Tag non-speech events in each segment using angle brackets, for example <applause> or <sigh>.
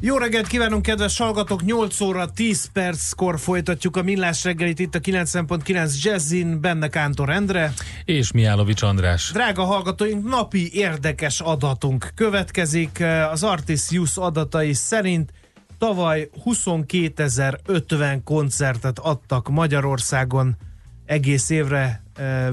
Jó reggelt kívánunk, kedves hallgatók! 8 óra 10 perckor folytatjuk a Millás reggelit itt a 90.9 Jazzin, benne Kántor Endre. És Miálovics András. Drága hallgatóink, napi érdekes adatunk következik. Az Artis Use adatai szerint tavaly 22.050 koncertet adtak Magyarországon egész évre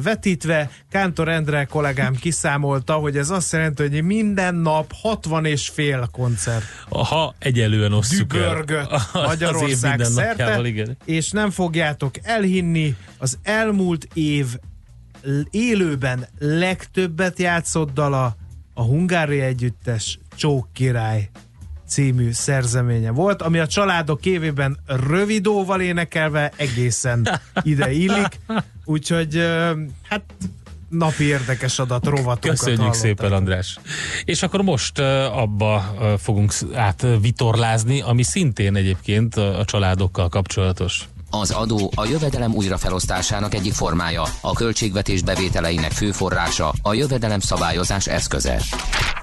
vetítve. Kántor Endre kollégám kiszámolta, hogy ez azt jelenti, hogy minden nap 60 és fél koncert. Ha egyelően osszuk el. <laughs> Magyarország szerte, napjával, igen. és nem fogjátok elhinni, az elmúlt év élőben legtöbbet játszott dala a Hungári Együttes Csók Király című szerzeménye volt, ami a családok évében rövidóval énekelve egészen ide illik, úgyhogy hát napi érdekes adat rovatunkat Köszönjük hallottak. szépen, András. És akkor most abba fogunk átvitorlázni, ami szintén egyébként a családokkal kapcsolatos. Az adó a jövedelem újrafelosztásának egyik formája, a költségvetés bevételeinek fő forrása, a jövedelem szabályozás eszköze.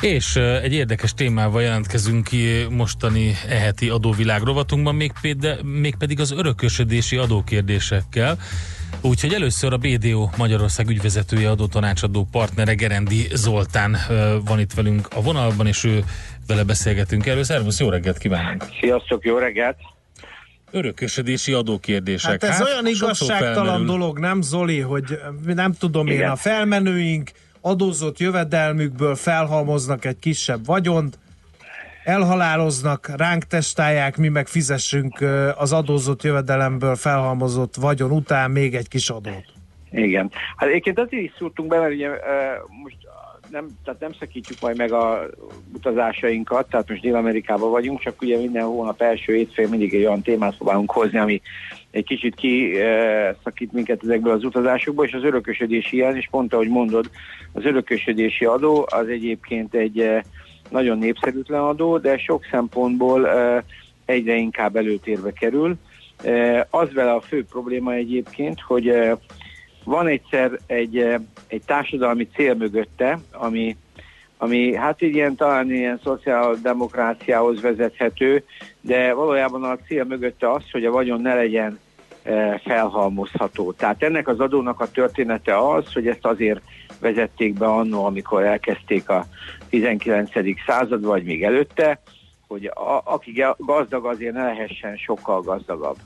És egy érdekes témával jelentkezünk ki mostani eheti adóvilág rovatunkban, mégpedig, mégpedig az örökösödési adókérdésekkel. Úgyhogy először a BDO Magyarország ügyvezetője, adótanácsadó partnere Gerendi Zoltán van itt velünk a vonalban, és ő vele beszélgetünk erről. Szervusz, jó reggelt kívánunk! Sziasztok, jó reggelt! Örökösödési adókérdések. Hát ez hát, olyan igazságtalan dolog, nem Zoli, hogy nem tudom Igen. én, a felmenőink adózott jövedelmükből felhalmoznak egy kisebb vagyont, elhaláloznak, ránk testálják, mi meg fizessünk az adózott jövedelemből felhalmozott vagyon után még egy kis adót. Igen. Hát egyébként azért is szúrtunk be, mert ugye most nem, tehát nem szakítjuk majd meg a utazásainkat, tehát most Dél-Amerikában vagyunk, csak ugye minden hónap első hétfőn mindig egy olyan témát próbálunk hozni, ami egy kicsit kiszakít minket ezekből az utazásokból, és az örökösödési ilyen, és pont ahogy mondod, az örökösödési adó az egyébként egy eh, nagyon népszerűtlen adó, de sok szempontból eh, egyre inkább előtérbe kerül. Eh, az vele a fő probléma egyébként, hogy van egyszer egy, egy társadalmi cél mögötte, ami, ami hát így ilyen talán ilyen szociáldemokráciához vezethető, de valójában a cél mögötte az, hogy a vagyon ne legyen felhalmozható. Tehát ennek az adónak a története az, hogy ezt azért vezették be annó, amikor elkezdték a 19. század, vagy még előtte, hogy a, aki gazdag azért ne lehessen sokkal gazdagabb.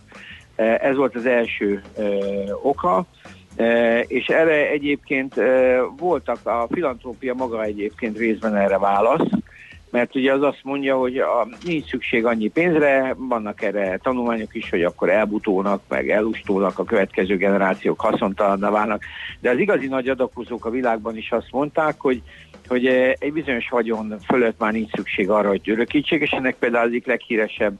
Ez volt az első ö, oka, e, és erre egyébként e, voltak, a filantrópia maga egyébként részben erre válasz, mert ugye az azt mondja, hogy a, nincs szükség annyi pénzre, vannak erre tanulmányok is, hogy akkor elbutónak, meg elustónak a következő generációk haszontalanna válnak, de az igazi nagy adakozók a világban is azt mondták, hogy hogy egy bizonyos vagyon fölött már nincs szükség arra, hogy örökítsék, és ennek például az egyik leghíresebb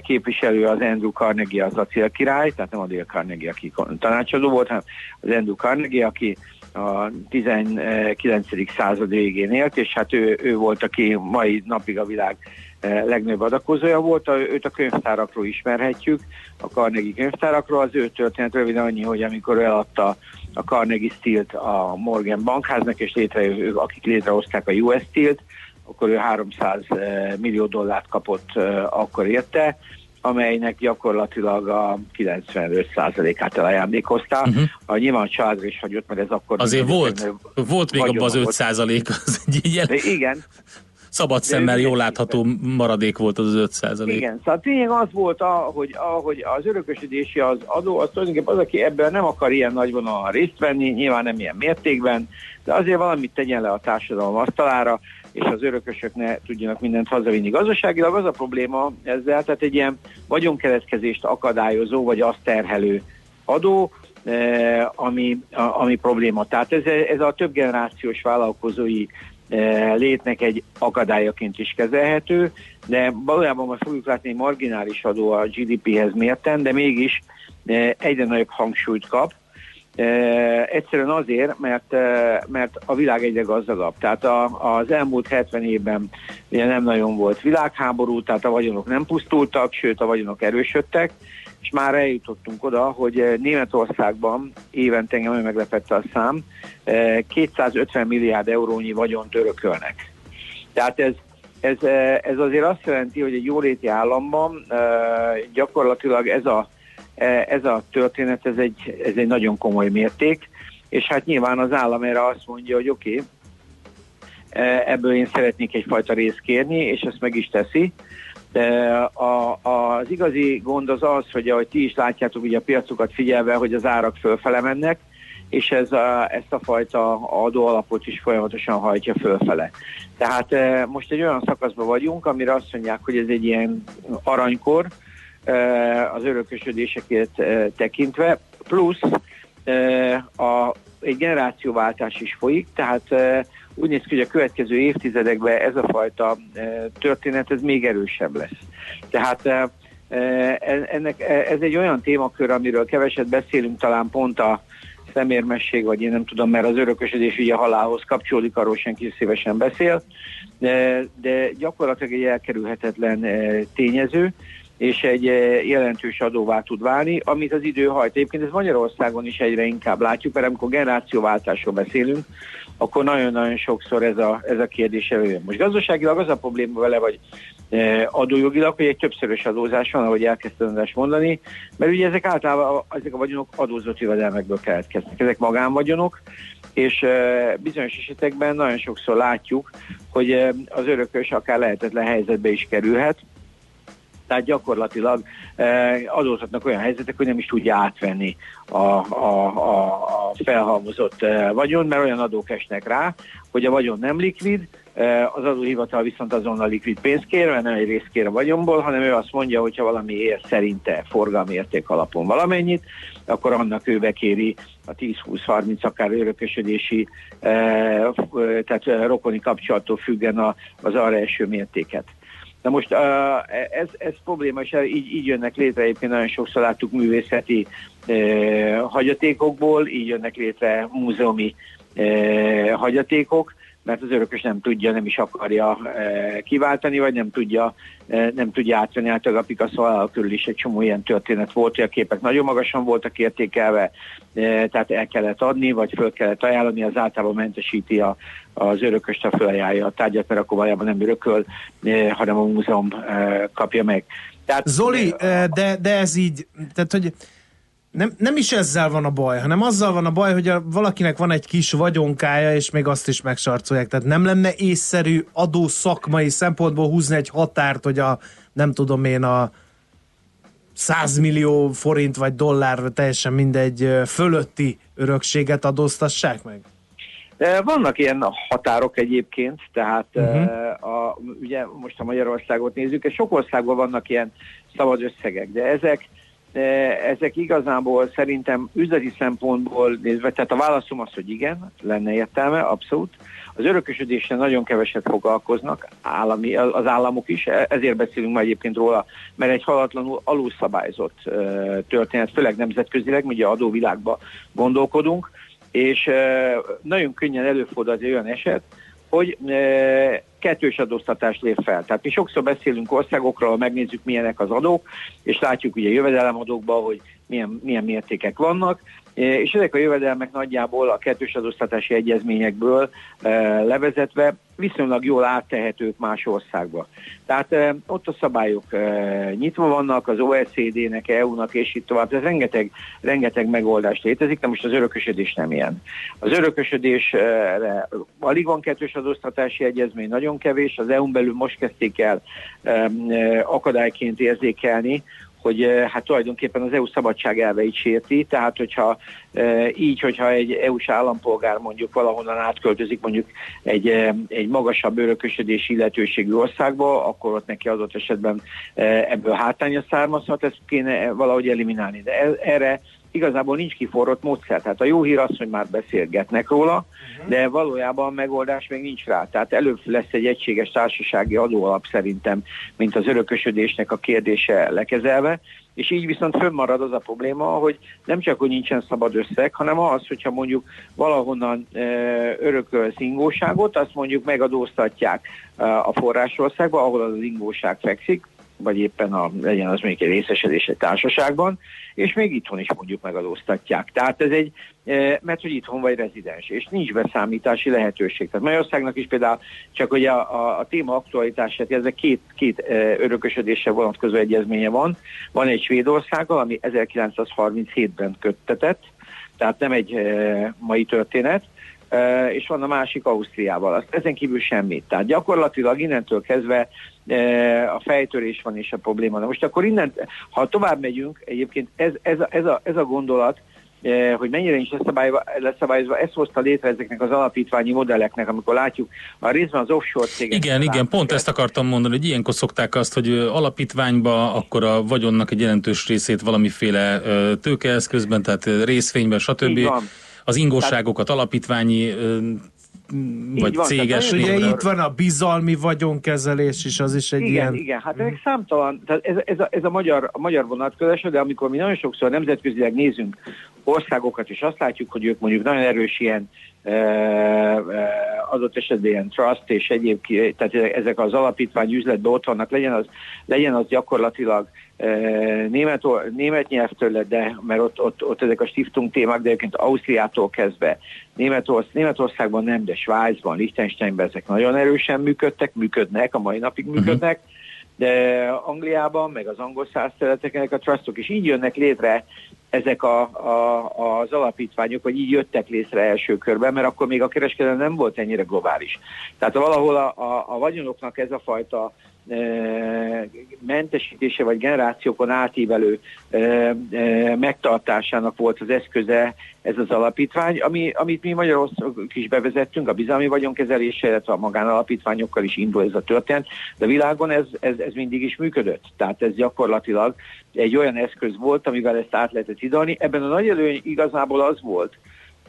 képviselő az Andrew Carnegie, az acélkirály, tehát nem a Dale Carnegie, aki tanácsadó volt, hanem az Andrew Carnegie, aki a 19. század végén élt, és hát ő, ő volt, aki mai napig a világ eh, legnagyobb adakozója volt, őt a könyvtárakról ismerhetjük, a Carnegie könyvtárakról, az ő történet röviden annyi, hogy amikor eladta a Carnegie Steel-t a Morgan bankháznak, és létre, akik létrehozták a US Steel-t, akkor ő 300 eh, millió dollárt kapott eh, akkor érte, amelynek gyakorlatilag a 95%-át elajándékozta. Uh-huh. A nyilván családra is hagyott, mert ez akkor... Azért volt, volt még abban az 5% az egy ilyen... Igen, szabad szemmel jól látható maradék volt az 5 százalék. Igen, szóval tényleg az volt, hogy, hogy az örökösödési az adó, az tulajdonképpen az, aki ebből nem akar ilyen nagy vonalon részt venni, nyilván nem ilyen mértékben, de azért valamit tegyen le a társadalom asztalára, és az örökösök ne tudjanak mindent hazavinni. Gazdaságilag az a probléma ezzel, tehát egy ilyen vagyonkeletkezést akadályozó, vagy azt terhelő adó, eh, ami, ami probléma. Tehát ez, ez a több generációs vállalkozói eh, létnek egy akadályaként is kezelhető, de valójában majd fogjuk látni marginális adó a GDP-hez mérten, de mégis eh, egyre nagyobb hangsúlyt kap, egyszerűen azért, mert, mert a világ egyre gazdagabb. Tehát a, az elmúlt 70 évben ugye nem nagyon volt világháború, tehát a vagyonok nem pusztultak, sőt a vagyonok erősödtek, és már eljutottunk oda, hogy Németországban évente engem meglepette a szám, 250 milliárd eurónyi vagyont örökölnek. Tehát ez, ez, ez azért azt jelenti, hogy egy jóléti államban gyakorlatilag ez a ez a történet, ez egy, ez egy nagyon komoly mérték, és hát nyilván az állam erre azt mondja, hogy oké, okay, e, ebből én szeretnék egyfajta részt kérni, és ezt meg is teszi. De a, az igazi gond az az, hogy ahogy ti is látjátok ugye a piacokat figyelve, hogy az árak fölfele mennek, és ez a, ezt a fajta adóalapot is folyamatosan hajtja fölfele. Tehát e, most egy olyan szakaszban vagyunk, amire azt mondják, hogy ez egy ilyen aranykor, az örökösödéseket tekintve, plusz a, egy generációváltás is folyik, tehát úgy néz ki, hogy a következő évtizedekben ez a fajta történet ez még erősebb lesz. Tehát ennek, ez egy olyan témakör, amiről keveset beszélünk, talán pont a szemérmesség, vagy én nem tudom, mert az örökösödés ugye halálhoz kapcsolódik, arról senki szívesen beszél, de, de gyakorlatilag egy elkerülhetetlen tényező, és egy eh, jelentős adóvá tud válni, amit az idő hajt. Egyébként ez Magyarországon is egyre inkább látjuk, mert amikor generációváltásról beszélünk, akkor nagyon-nagyon sokszor ez a, ez a kérdés előjön. Most gazdaságilag az a probléma vele, vagy e, adójogilag, hogy egy többszörös adózás van, ahogy elkezdtem mondani, mert ugye ezek általában ezek a vagyonok adózott jövedelmekből keletkeznek. Ezek magánvagyonok, és e, bizonyos esetekben nagyon sokszor látjuk, hogy az örökös akár lehetetlen helyzetbe is kerülhet, tehát gyakorlatilag eh, adózhatnak olyan helyzetek, hogy nem is tudja átvenni a, a, a, a felhalmozott eh, vagyon, mert olyan adók esnek rá, hogy a vagyon nem likvid, eh, az adóhivatal viszont azonnal likvid pénzt kér, mert nem egy részt kér a vagyonból, hanem ő azt mondja, hogy valami ér szerinte forgalmi érték alapon valamennyit, akkor annak ő bekéri a 10-20-30 akár örökösödési, tehát rokoni kapcsolattól függen az arra eső mértéket. Na most ez, ez probléma, és így, így jönnek létre, egyébként nagyon sokszor láttuk művészeti hagyatékokból, így jönnek létre múzeumi hagyatékok, mert az örökös nem tudja, nem is akarja e, kiváltani, vagy nem tudja, e, nem tudja átvenni. Általában a Picasso körül is egy csomó ilyen történet volt, hogy a képek nagyon magasan voltak értékelve, e, tehát el kellett adni, vagy föl kellett ajánlani, az általában mentesíti a, az örököst, a fölajánlja a tárgyat, mert akkor valójában nem örököl, hanem a múzeum kapja meg. Tehát, Zoli, de, de ez így, tehát hogy nem, nem is ezzel van a baj, hanem azzal van a baj, hogy a, valakinek van egy kis vagyonkája, és még azt is megsarcolják. Tehát nem lenne észszerű adó szakmai szempontból húzni egy határt, hogy a, nem tudom én, a 100 millió forint vagy dollár, teljesen mindegy, fölötti örökséget adóztassák meg? Vannak ilyen határok egyébként, tehát uh-huh. a, ugye most a Magyarországot nézzük, és sok országban vannak ilyen szabad összegek, de ezek ezek igazából szerintem üzleti szempontból nézve, tehát a válaszom az, hogy igen, lenne értelme, abszolút. Az örökösödéssel nagyon keveset foglalkoznak állami, az államok is, e, ezért beszélünk már egyébként róla, mert egy halatlanul alulszabályzott történet, főleg nemzetközileg, ugye adóvilágban gondolkodunk, és nagyon könnyen előfordul az olyan eset, hogy e, kettős adóztatás lép fel. Tehát mi sokszor beszélünk országokról, megnézzük milyenek az adók, és látjuk ugye jövedelemadókban, hogy milyen, milyen mértékek vannak, és ezek a jövedelmek nagyjából a kettős adóztatási egyezményekből levezetve viszonylag jól áttehetők más országba. Tehát e, ott a szabályok e, nyitva vannak, az OECD-nek, EU-nak és itt tovább, tehát rengeteg, rengeteg megoldás létezik, de most az örökösödés nem ilyen. Az örökösödésre alig van kettős adóztatási egyezmény, nagyon kevés, az EU-n belül most kezdték el e, akadályként érzékelni, hogy eh, hát tulajdonképpen az EU szabadság elveit sérti, tehát hogyha e, így, hogyha egy EU-s állampolgár mondjuk valahonnan átköltözik mondjuk egy, e, egy magasabb örökösödési illetőségű országba, akkor ott neki adott esetben ebből hátránya származhat, ezt kéne valahogy eliminálni. De e, erre igazából nincs kiforrott módszer. Tehát a jó hír az, hogy már beszélgetnek róla, uh-huh. de valójában megoldás még nincs rá. Tehát előbb lesz egy egységes társasági adóalap szerintem, mint az örökösödésnek a kérdése lekezelve, és így viszont fönnmarad az a probléma, hogy nem csak, hogy nincsen szabad összeg, hanem az, hogyha mondjuk valahonnan e, örökölsz ingóságot, azt mondjuk megadóztatják e, a forrásországba, ahol az ingóság fekszik, vagy éppen a, legyen az mondjuk egy részesedés egy társaságban, és még itthon is mondjuk megadóztatják. Tehát ez egy, e, mert hogy itthon vagy rezidens, és nincs beszámítási lehetőség. Tehát Magyarországnak is például csak hogy a, a, a téma aktualitását, ez két, két e, örökösödésre vonatkozó egyezménye van. Van egy Svédországgal, ami 1937-ben köttetett, tehát nem egy e, mai történet, és van a másik Ausztriával. Azt ezen kívül semmit. Tehát gyakorlatilag innentől kezdve a fejtörés van és a probléma. Na most akkor innen, ha tovább megyünk, egyébként ez, ez, a, ez, a, ez a gondolat, hogy mennyire is leszabályozva, ezt hozta létre ezeknek az alapítványi modelleknek, amikor látjuk a részben az offshore cégek. Igen, igen, pont ezt akartam mondani, hogy ilyenkor szokták azt, hogy alapítványba akkor a vagyonnak egy jelentős részét valamiféle tőkeeszközben, tehát részvényben, stb. Az ingóságokat alapítványi vagy van, céges. Ugye itt van a bizalmi vagyonkezelés is, az is egy igen, ilyen... Igen, hát ezek számtalan, tehát ez, ez, a, ez a magyar, a magyar vonatkozás, de amikor mi nagyon sokszor nemzetközileg nézünk országokat, és azt látjuk, hogy ők mondjuk nagyon erős ilyen adott esetben ilyen trust és egyéb, tehát ezek az alapítvány üzletben ott vannak, legyen az, legyen az gyakorlatilag német, német nyelvtörlet, de mert ott, ott, ott ezek a stiftung témák, de egyébként Ausztriától kezdve Németország, Németországban nem, de Svájcban, Liechtensteinben ezek nagyon erősen működtek, működnek, a mai napig működnek, uh-huh. De Angliában, meg az angol száz a trustok is így jönnek létre ezek a, a, az alapítványok, vagy így jöttek létre első körben, mert akkor még a kereskedelem nem volt ennyire globális. Tehát valahol a, a, a vagyonoknak ez a fajta mentesítése vagy generációkon átívelő e, e, megtartásának volt az eszköze ez az alapítvány, ami, amit mi Magyarországon is bevezettünk, a bizalmi vagyonkezelése, illetve a magánalapítványokkal is indul ez a történet, de világon ez, ez, ez mindig is működött. Tehát ez gyakorlatilag egy olyan eszköz volt, amivel ezt át lehetett idalni. Ebben a nagy előny igazából az volt,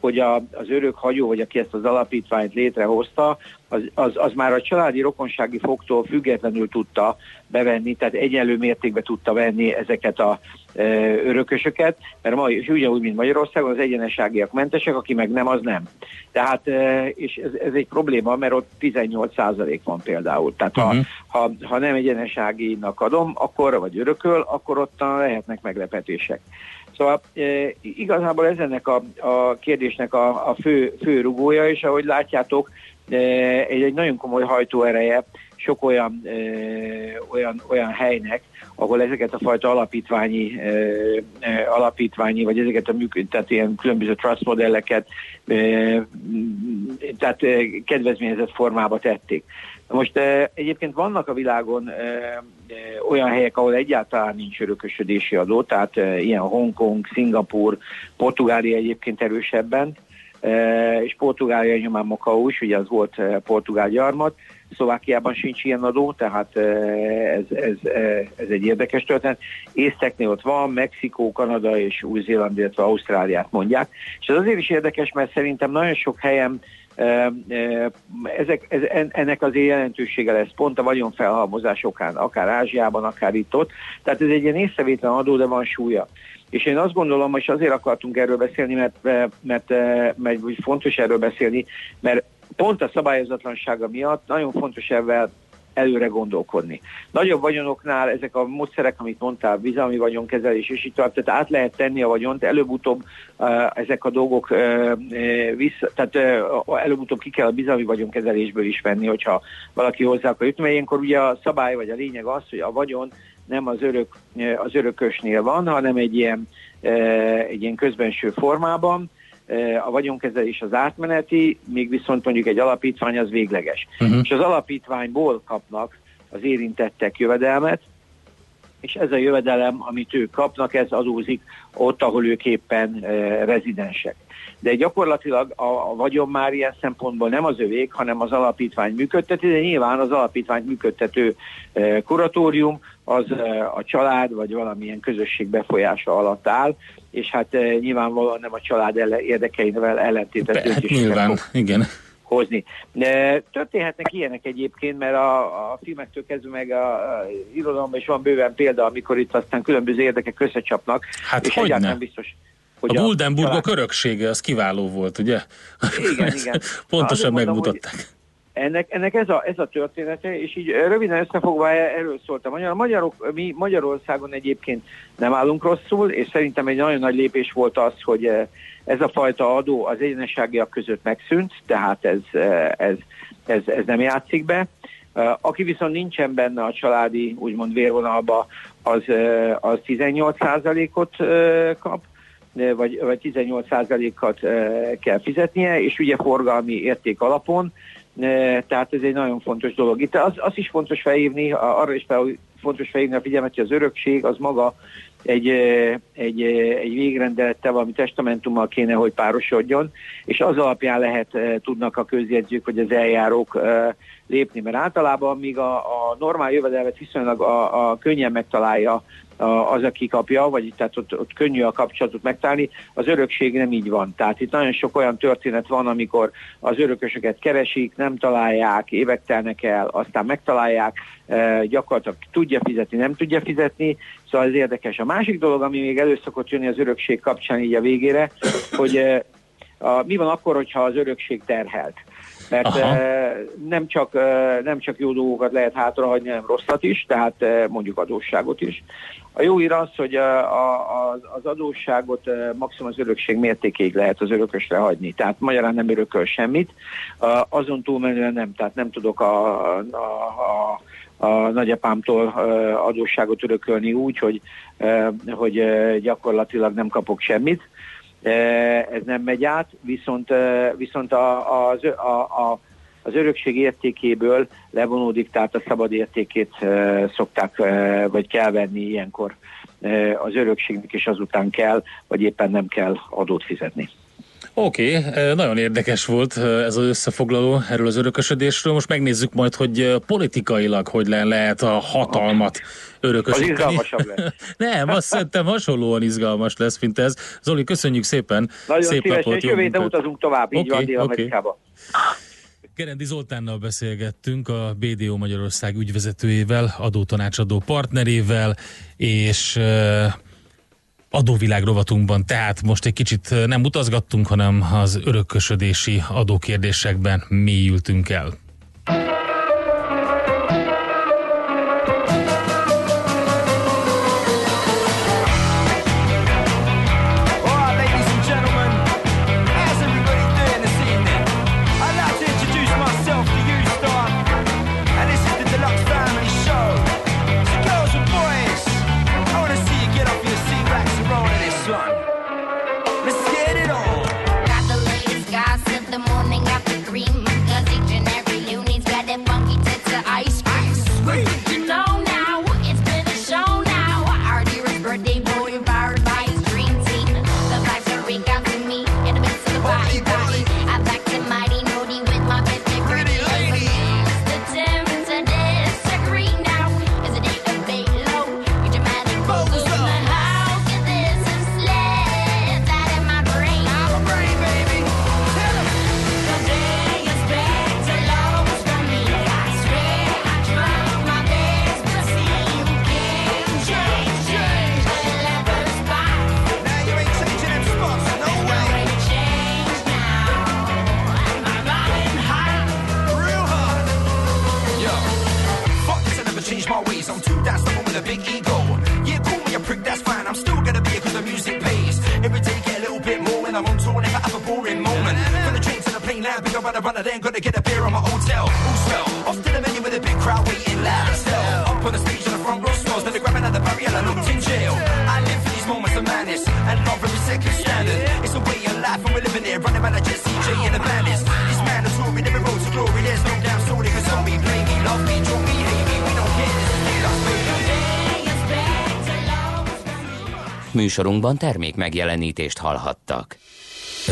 hogy a, az örök hagyó, vagy aki ezt az alapítványt létrehozta, az, az, az már a családi rokonsági fogtól függetlenül tudta bevenni, tehát egyenlő mértékben tudta venni ezeket a e, örökösöket, mert ma, és ugyanúgy, mint Magyarországon, az egyeneságiak mentesek, aki meg nem, az nem. Tehát, e, és ez, ez egy probléma, mert ott 18 százalék van például. Tehát uh-huh. ha, ha, ha nem egyeneságinak adom, akkor, vagy örököl, akkor ott lehetnek meglepetések. Szóval e, igazából ez ennek a, a kérdésnek a, a fő, fő rugója, és ahogy látjátok, e, egy, egy nagyon komoly hajtóereje sok olyan, e, olyan, olyan helynek, ahol ezeket a fajta alapítványi, e, e, alapítványi vagy ezeket a működ, tehát ilyen különböző trust modelleket e, tehát e, kedvezményezett formába tették. Most e, egyébként vannak a világon e, olyan helyek, ahol egyáltalán nincs örökösödési adó, tehát e, ilyen Hongkong, Szingapur, Portugália egyébként erősebben, e, és Portugália nyomán Makau is, ugye az volt e, portugál gyarmat, Szlovákiában sincs ilyen adó, tehát ez, ez, ez egy érdekes történet. Észteknél ott van, Mexikó, Kanada és Új-Zéland, illetve Ausztráliát mondják. És ez azért is érdekes, mert szerintem nagyon sok helyen ezek, ez, ennek az jelentősége lesz pont a vagyonfelhalmozás okán, akár Ázsiában, akár itt ott. Tehát ez egy ilyen észrevétlen adó, de van súlya. És én azt gondolom, hogy azért akartunk erről beszélni, mert, mert, mert, mert fontos erről beszélni, mert pont a szabályozatlansága miatt nagyon fontos ebben előre gondolkodni. Nagyobb vagyonoknál ezek a módszerek, amit mondtál, bizalmi vagyonkezelés, és így tovább, tehát át lehet tenni a vagyont, előbb-utóbb ezek a dolgok vissza, tehát előbb-utóbb ki kell a bizalmi vagyonkezelésből is venni, hogyha valaki hozzá akar jutni, mert ilyenkor ugye a szabály vagy a lényeg az, hogy a vagyon nem az, örök, az örökösnél van, hanem egy ilyen, egy ilyen közbenső formában, a vagyonkezelés az átmeneti, még viszont mondjuk egy alapítvány az végleges. Uh-huh. És az alapítványból kapnak az érintettek jövedelmet, és ez a jövedelem, amit ők kapnak, ez adózik ott, ahol ők éppen e, rezidensek. De gyakorlatilag a, a vagyon már ilyen szempontból nem az övék, hanem az alapítvány működtető, de nyilván az alapítvány működtető e, kuratórium az e, a család vagy valamilyen közösség befolyása alatt áll, és hát e, nyilvánvalóan nem a család érdekeivel ellentétes hát nyilván, igen hozni. De történhetnek ilyenek egyébként, mert a, a filmektől kezdve meg a, a irodalomban is van bőven példa, amikor itt aztán különböző érdekek összecsapnak. Hát és hogy nem biztos, hogy a Buldenburgok család... öröksége az kiváló volt, ugye? Igen, igen. Pontosan mondom, megmutatták. Hogy ennek, ennek ez, a, ez a története, és így röviden összefogva erről szólt a magyar. Magyarok, mi Magyarországon egyébként nem állunk rosszul, és szerintem egy nagyon nagy lépés volt az, hogy ez a fajta adó az egyenesságiak között megszűnt, tehát ez, ez, ez, ez nem játszik be. Aki viszont nincsen benne a családi, úgymond vérvonalba, az, az 18%-ot kap, vagy, vagy 18%-at kell fizetnie, és ugye forgalmi érték alapon, tehát ez egy nagyon fontos dolog. Itt az, az is fontos felhívni, arra is fel, fontos felhívni a figyelmet, hogy az örökség az maga egy, egy, egy végrendelettel, valami testamentummal kéne, hogy párosodjon, és az alapján lehet, tudnak a közjegyzők vagy az eljárók lépni, mert általában míg a, a normál jövedelmet viszonylag a, a könnyen megtalálja az, aki kapja, vagy tehát ott, ott könnyű a kapcsolatot megtalálni, az örökség nem így van. Tehát itt nagyon sok olyan történet van, amikor az örökösöket keresik, nem találják, évek telnek el, aztán megtalálják, e, gyakorlatilag tudja fizetni, nem tudja fizetni, szóval ez érdekes. A másik dolog, ami még előszokott jönni az örökség kapcsán így a végére, hogy e, a, mi van akkor, hogyha az örökség terhelt mert Aha. nem csak, nem csak jó dolgokat lehet hátrahagyni, hanem rosszat is, tehát mondjuk adósságot is. A jó ír az, hogy a, a, az adósságot maximum az örökség mértékéig lehet az örökösre hagyni. Tehát magyarán nem örököl semmit, azon túlmenően nem, tehát nem tudok a, a, a a nagyapámtól adósságot örökölni úgy, hogy, hogy gyakorlatilag nem kapok semmit. Ez nem megy át, viszont, viszont a, a, a, a az örökség értékéből levonódik, tehát a szabad értékét e, szokták, e, vagy kell venni ilyenkor e, az örökségnek, és azután kell, vagy éppen nem kell adót fizetni. Oké, okay, nagyon érdekes volt ez az összefoglaló erről az örökösödésről. Most megnézzük majd, hogy politikailag hogy le lehet a hatalmat örökösíteni. Az izgalmasabb lesz. <laughs> Nem, azt szerintem hasonlóan izgalmas lesz, mint ez. Zoli, köszönjük szépen. Nagyon Szép szívesen, napot, és jövő utazunk tovább, így okay, van Dél-Amerikába. Okay. Gerendi Zoltánnal beszélgettünk, a BDO Magyarország ügyvezetőjével, adótanácsadó partnerével, és adóvilág rovatunkban, tehát most egy kicsit nem utazgattunk, hanem az örökösödési adókérdésekben mélyültünk el. Boring moment. From the to the plane, big run a runner, then gotta get a beer on my hotel. All swell, off to the menu with a big crowd waiting loud. Up on the stage in the front row smells, then they grabbing at the barrier, I looked in jail. I live for these moments of madness, and not very second standard. It's a way of life, and we're living it, running around like Jesse J in the bandits. This man is me, never road to glory, there's no doubt, so they can tell me, play me, love me, draw me, hate me, we don't care, this is us, baby. Műsorunkban termék megjelenítést hallhattak.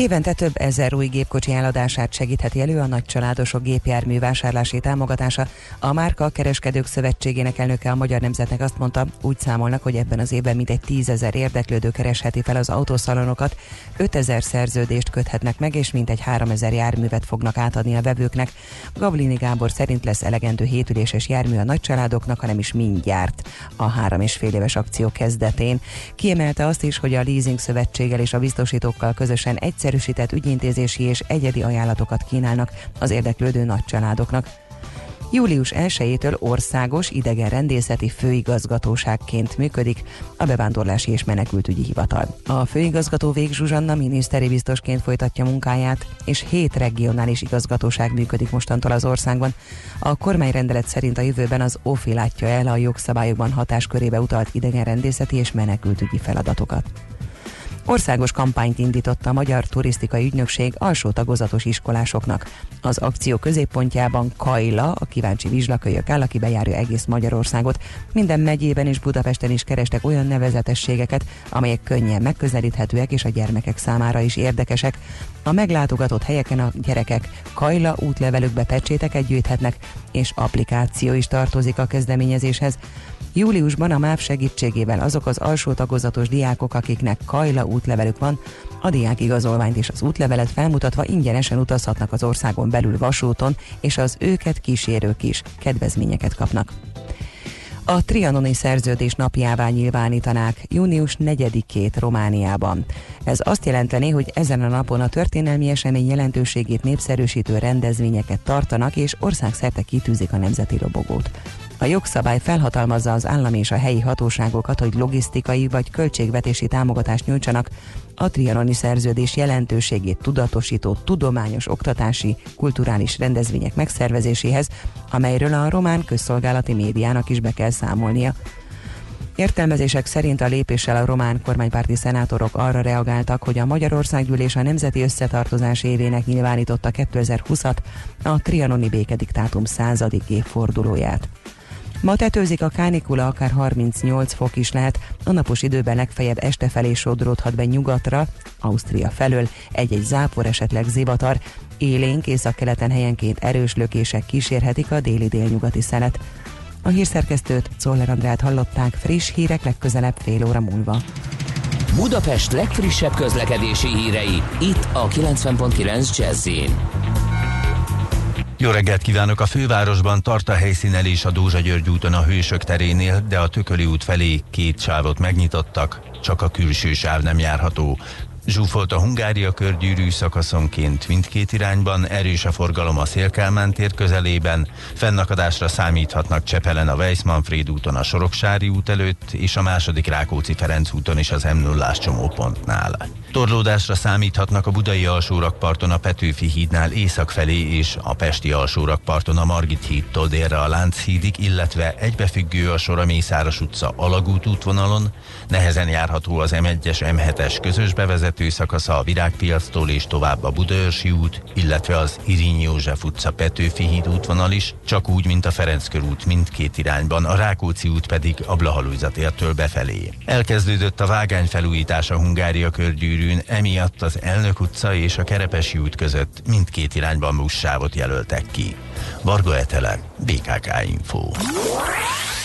Évente több ezer új gépkocsi eladását segítheti elő a nagycsaládosok gépjármű vásárlási támogatása. A Márka Kereskedők Szövetségének elnöke a Magyar Nemzetnek azt mondta, úgy számolnak, hogy ebben az évben mintegy tízezer érdeklődő keresheti fel az autószalonokat, 5000 szerződést köthetnek meg, és mintegy 3000 járművet fognak átadni a vevőknek. Gablini Gábor szerint lesz elegendő hétüléses jármű a nagycsaládoknak, hanem is mindjárt a három és fél éves akció kezdetén. Kiemelte azt is, hogy a Leasing Szövetséggel és a biztosítókkal közösen egyszer egyszerűsített ügyintézési és egyedi ajánlatokat kínálnak az érdeklődő nagycsaládoknak. Július 1-től országos idegenrendészeti főigazgatóságként működik a Bevándorlási és Menekültügyi Hivatal. A főigazgató Vég Zsuzsanna miniszteri biztosként folytatja munkáját, és hét regionális igazgatóság működik mostantól az országban. A kormányrendelet szerint a jövőben az OFI látja el a jogszabályokban hatáskörébe utalt idegenrendészeti és menekültügyi feladatokat. Országos kampányt indított a Magyar Turisztikai Ügynökség alsó tagozatos iskolásoknak. Az akció középpontjában Kajla, a kíváncsi vizslakölyök áll, aki bejárja egész Magyarországot. Minden megyében és Budapesten is kerestek olyan nevezetességeket, amelyek könnyen megközelíthetőek és a gyermekek számára is érdekesek. A meglátogatott helyeken a gyerekek Kajla útlevelükbe pecséteket gyűjthetnek, és applikáció is tartozik a kezdeményezéshez. Júliusban a MÁV segítségével azok az alsó tagozatos diákok, akiknek Kajla útlevelük van, a diák igazolványt és az útlevelet felmutatva ingyenesen utazhatnak az országon belül vasúton, és az őket kísérők is kedvezményeket kapnak. A trianoni szerződés napjává nyilvánítanák június 4-ét Romániában. Ez azt jelenteni, hogy ezen a napon a történelmi esemény jelentőségét népszerűsítő rendezvényeket tartanak, és országszerte kitűzik a nemzeti robogót. A jogszabály felhatalmazza az állami és a helyi hatóságokat, hogy logisztikai vagy költségvetési támogatást nyújtsanak a trianoni szerződés jelentőségét tudatosító tudományos, oktatási, kulturális rendezvények megszervezéséhez, amelyről a román közszolgálati médiának is be kell számolnia. Értelmezések szerint a lépéssel a román kormánypárti szenátorok arra reagáltak, hogy a Magyarországgyűlés a Nemzeti Összetartozás évének nyilvánította 2020-at, a trianoni békediktátum századik évfordulóját. Ma tetőzik a kánikula, akár 38 fok is lehet, a napos időben legfeljebb este felé sodródhat be nyugatra, Ausztria felől egy-egy zápor, esetleg zivatar, élénk északkeleten helyenként erős lökések kísérhetik a déli-délnyugati szelet. A hírszerkesztőt, Czoller Andrát hallották, friss hírek legközelebb fél óra múlva. Budapest legfrissebb közlekedési hírei, itt a 90.9 jazz jó reggelt kívánok! A fővárosban tart a helyszínelés a Dózsa György úton a Hősök terénél, de a Tököli út felé két sávot megnyitottak, csak a külső sáv nem járható. Zsúfolt a Hungária körgyűrű szakaszonként mindkét irányban, erős a forgalom a Szélkálmán tér közelében, fennakadásra számíthatnak Csepelen a Weiss-Manfred úton a Soroksári út előtt, és a második Rákóczi-Ferenc úton is az m 0 csomópontnál. Torlódásra számíthatnak a budai alsórakparton a Petőfi hídnál észak felé és a pesti alsórakparton a Margit hídtól délre a Lánchídig, illetve egybefüggő a sor a Mészáros utca alagút útvonalon, nehezen járható az M1-es M7-es közös bevezető szakasza a Virágpiactól és tovább a Budaörsi út, illetve az Irinyi József utca Petőfi híd útvonal is, csak úgy, mint a Ferenc körút mindkét irányban, a Rákóczi út pedig a Blahalújzatértől befelé. Elkezdődött a vágány felújítás a Hungária körgyűrű sűrűn, emiatt az Elnök utca és a Kerepesi út között mindkét irányban buszsávot jelöltek ki. Varga Etele, BKK Info.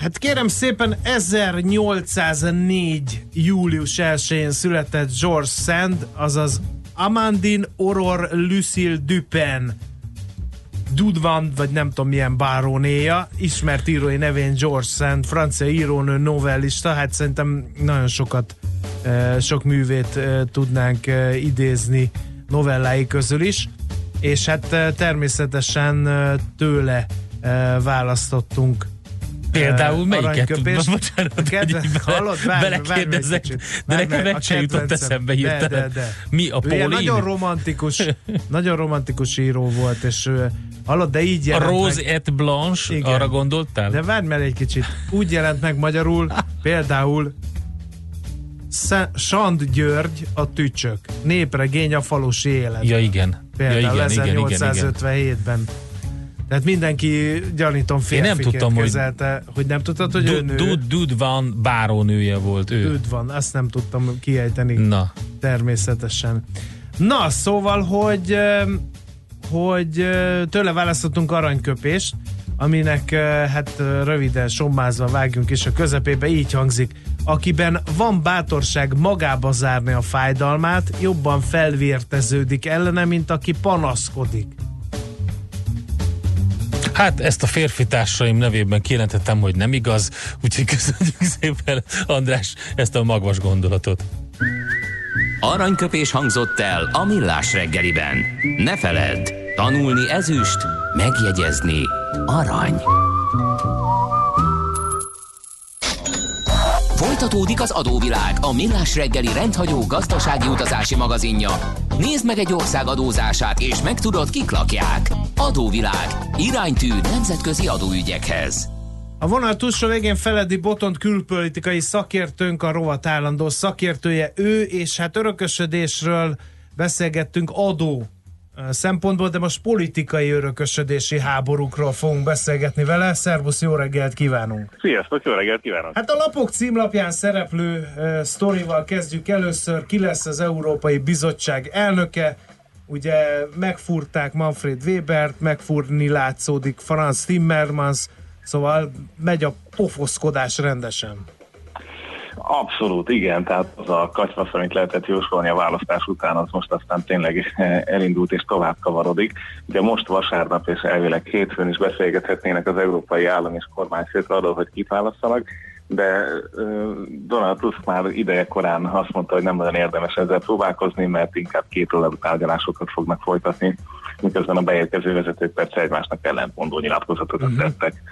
Hát kérem szépen 1804. július 1-én született George Sand, azaz Amandine Aurore Lucille Dupin Dudvan, vagy nem tudom milyen bárónéja, ismert írói nevén George Sand, francia írónő, novellista, hát szerintem nagyon sokat, sok művét tudnánk idézni novellái közül is, és hát természetesen tőle választottunk Például melyiket? Bocsánat, kedve, hallod, várj, belekérdezek, várj de nekem egy se jutott eszembe hirtelen. De, de, de. Mi a Paulin? Nagyon romantikus, nagyon romantikus író volt, és hallod, de így jelent A Rose meg. et Blanche, Igen. arra gondoltál? De várj meg egy kicsit. Úgy jelent meg magyarul, például Sand György a tücsök. Népregény a falusi élet. Ja igen. Például ja, igen, 1857-ben. Tehát mindenki gyanítom férfiként Én nem tudtam, kezelte, hogy, hogy nem tudtad, hogy ő nő. Dud, Dud van bárónője volt ő. Dud van, azt nem tudtam kiejteni. Na. Természetesen. Na, szóval, hogy hogy tőle választottunk aranyköpést, aminek hát röviden sommázva vágjunk is a közepébe, így hangzik. Akiben van bátorság magába zárni a fájdalmát, jobban felvérteződik ellene, mint aki panaszkodik. Hát ezt a férfi társaim nevében kijelentettem, hogy nem igaz, úgyhogy köszönjük szépen András ezt a magvas gondolatot. Aranyköpés hangzott el a millás reggeliben. Ne feledd, tanulni ezüst, megjegyezni arany. Folytatódik az adóvilág, a millás reggeli rendhagyó gazdasági utazási magazinja. Nézd meg egy ország adózását, és megtudod, kik lakják. Adóvilág. Iránytű nemzetközi adóügyekhez. A vonal túlsó végén Feledi Botont külpolitikai szakértőnk, a rovat állandó szakértője ő, és hát örökösödésről beszélgettünk adó szempontból, de most politikai örökösödési háborúkról fogunk beszélgetni vele. Szervusz, jó reggelt kívánunk! Sziasztok, jó reggelt kívánok! Hát a lapok címlapján szereplő uh, sztorival kezdjük először. Ki lesz az Európai Bizottság elnöke? Ugye megfúrták Manfred Webert, megfúrni látszódik Franz Timmermans, szóval megy a pofoszkodás rendesen. Abszolút, igen, tehát az a kacsvasz, amit lehetett jósolni a választás után, az most aztán tényleg elindult és tovább kavarodik. Ugye most vasárnap és elvileg hétfőn is beszélgethetnének az európai állam és kormányfők arról, hogy kit választanak, de Donald Tusk már ideje korán azt mondta, hogy nem nagyon érdemes ezzel próbálkozni, mert inkább két tárgyalásokat fognak folytatni miközben a beérkező vezetők persze egymásnak ellentmondó nyilatkozatot uh-huh. tettek.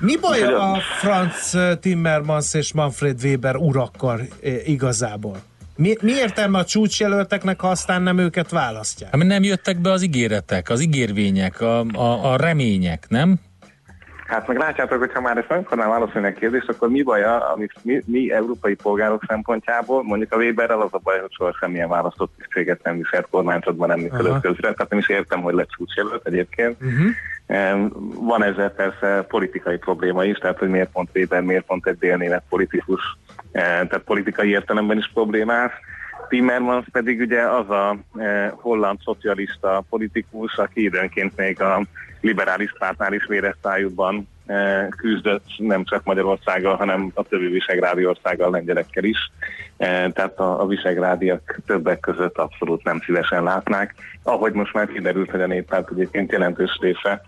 Mi baj a Franz Timmermans és Manfred Weber urakkal igazából? Mi, mi értelme a csúcsjelölteknek, ha aztán nem őket választják? Hát, nem jöttek be az ígéretek, az ígérvények, a, a, a remények, nem? Hát meg látjátok, hogy ha már ezt nem akarnám válaszolni a kérdést, akkor mi baj, amit mi, mi európai polgárok szempontjából, mondjuk a Weberrel az a baj, hogy soha semmilyen választott tisztséget nem viselt kormányzatban nem működött közre, tehát nem is értem, hogy lett csúcsjelölt egyébként. Uh-huh. Van ezzel persze politikai probléma is, tehát hogy miért pont Weber, miért pont egy délnémet politikus, tehát politikai értelemben is problémás. Timmermans pedig ugye az a eh, holland szocialista politikus, aki időnként még a liberális pártnál is véresztályúban eh, küzdött nem csak Magyarországgal, hanem a többi visegrádi országgal, lengyelekkel is. Eh, tehát a, a visegrádiak többek között abszolút nem szívesen látnák. Ahogy most már kiderült, hogy a néppárt egyébként jelentős része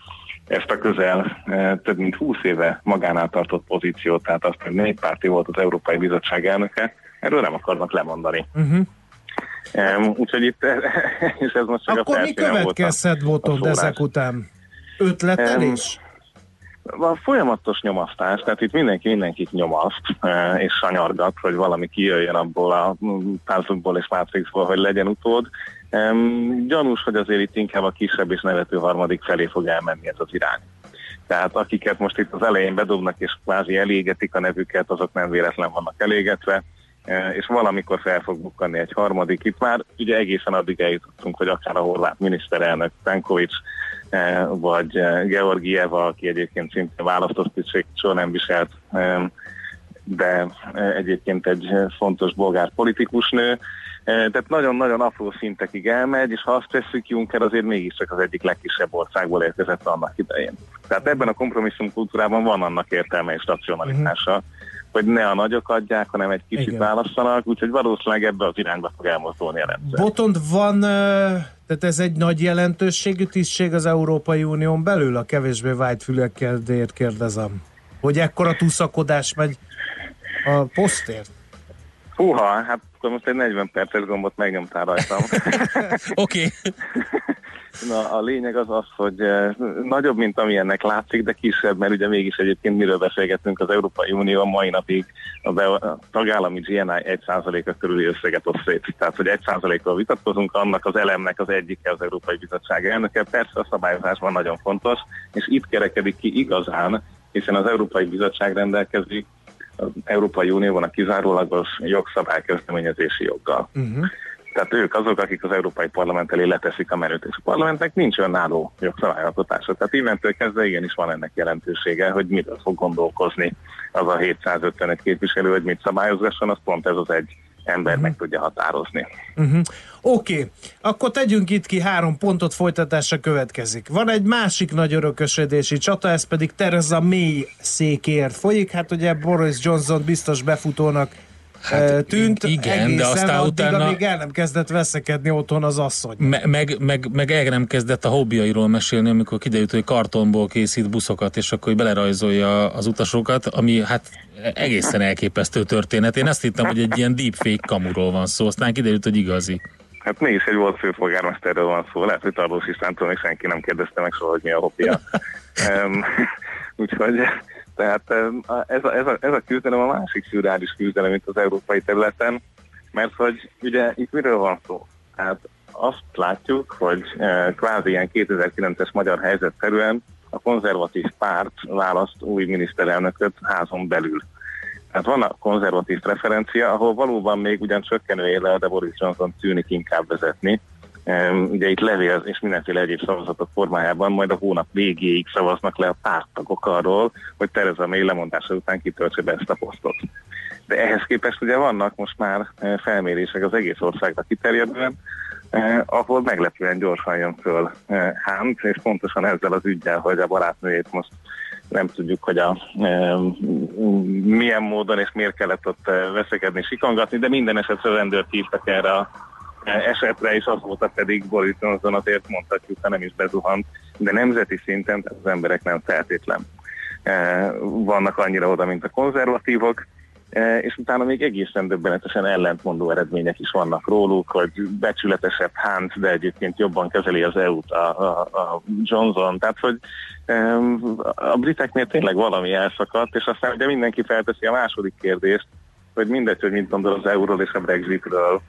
ezt a közel eh, több mint 20 éve magánál tartott pozíciót, tehát azt, hogy néppárti volt az Európai Bizottság elnöke, erről nem akarnak lemondani. Uh-huh. Um, úgyhogy itt, <laughs> és ez most csak Akkor a mi következhet, Botond, ezek után? Ötletelés? A folyamatos nyomasztás, tehát itt mindenki mindenkit nyomaszt uh, és sanyargat, hogy valami kijöjjön abból a pázukból és Matrixból, hogy legyen utód. Gyanús, hogy azért itt inkább a kisebb és nevető harmadik felé fog elmenni ez az irány. Tehát akiket most itt az elején bedobnak és kvázi elégetik a nevüket, azok nem véletlen vannak elégetve E, és valamikor fel fog bukkanni egy harmadik. Itt már ugye egészen addig eljutottunk, hogy akár a horvát miniszterelnök Tankovics, e, vagy e, Georgieva, aki egyébként szintén választott tisztség soha nem viselt, de egyébként egy fontos bolgár politikusnő, Tehát nagyon-nagyon apró szintekig elmegy, és ha azt veszük, Juncker azért mégiscsak az egyik legkisebb országból érkezett annak idején. Tehát ebben a kompromisszum kultúrában van annak értelme és racionalitása. Uh-huh hogy ne a nagyok adják, hanem egy kicsit Igen. választanak, úgyhogy valószínűleg ebbe az irányba fog elmozdulni a rendszer. Botond van, tehát ez egy nagy jelentőségű tisztség az Európai Unión belül, a kevésbé vágyfülekkel kérdezem, hogy ekkora túszakodás megy a posztért? Húha, hát akkor most egy 40 perces gombot megnyomtál rajtam. <laughs> Oké. <laughs> Na, a lényeg az az, hogy eh, nagyobb, mint ami ennek látszik, de kisebb, mert ugye mégis egyébként miről beszélgetünk, az Európai Unió a mai napig a, a tagállami GNI 1%-a körüli összeget oszt szét. Tehát, hogy 1%-kal vitatkozunk, annak az elemnek az egyike az Európai Bizottság elnöke. Persze a szabályozásban nagyon fontos, és itt kerekedik ki igazán, hiszen az Európai Bizottság rendelkezik az Európai Unióban a kizárólagos jogszabálykezdeményezési joggal. Uh-huh. Tehát ők azok, akik az Európai Parlament elé leteszik a menőt, és a parlamentnek nincs önálló jogszabályalkotása. Tehát innentől kezdve igenis van ennek jelentősége, hogy miről fog gondolkozni az a 755 képviselő, hogy mit szabályozgasson, az pont ez az egy ember uh-huh. meg tudja határozni. Uh-huh. Oké, okay. akkor tegyünk itt ki három pontot, folytatása következik. Van egy másik nagy örökösödési csata, ez pedig Tereza May székért folyik. Hát ugye Boris Johnson biztos befutónak Hát, tűnt igen, de aztán addig, utána... amíg el nem kezdett veszekedni otthon az asszony. Me, meg, meg, meg el nem kezdett a hobbiairól mesélni, amikor kiderült, hogy kartonból készít buszokat, és akkor belerajzolja az utasokat, ami hát egészen elképesztő történet. Én azt hittem, hogy egy ilyen deepfake kamuról van szó, aztán kiderült, hogy igazi. Hát mégis egy volt főpolgármesterről van szó, lehet, hogy Tarlós Istvántól még senki nem kérdezte meg soha, hogy mi a hobbija. <laughs> um, <laughs> úgyhogy tehát ez a, ez a, ez a küzdelem a másik szürreális küzdelem, mint az európai területen, mert hogy ugye itt miről van szó? Hát azt látjuk, hogy kvázi ilyen 2009-es magyar helyzet szerűen a konzervatív párt választ új miniszterelnököt házon belül. Hát van a konzervatív preferencia, ahol valóban még ugyan csökkenő éle, de Boris Johnson tűnik inkább vezetni, Ugye itt levél és mindenféle egyéb szavazatok formájában majd a hónap végéig szavaznak le a pártagok arról, hogy Tereza May lemondása után kitöltse be ezt a posztot. De ehhez képest ugye vannak most már eh, felmérések az egész országra kiterjedően, eh, ahol meglepően gyorsan jön föl eh, Hunt, és pontosan ezzel az ügyel, hogy a barátnőjét most nem tudjuk, hogy a, e, milyen módon és miért kellett ott eh, veszekedni, sikongatni, de minden esetre rendőrt hívtak erre a esetre, és azóta pedig Boris Johnson azért mondhatjuk, ha nem is bezuhant, de nemzeti szinten az emberek nem feltétlen. E, vannak annyira oda, mint a konzervatívok, e, és utána még egészen döbbenetesen ellentmondó eredmények is vannak róluk, hogy becsületesebb Hunt, de egyébként jobban kezeli az EU-t a, a, a Johnson, tehát hogy e, a briteknél tényleg valami elszakadt, és aztán ugye mindenki felteszi a második kérdést, hogy mindegy, hogy mit gondol az euróról és a Brexitről,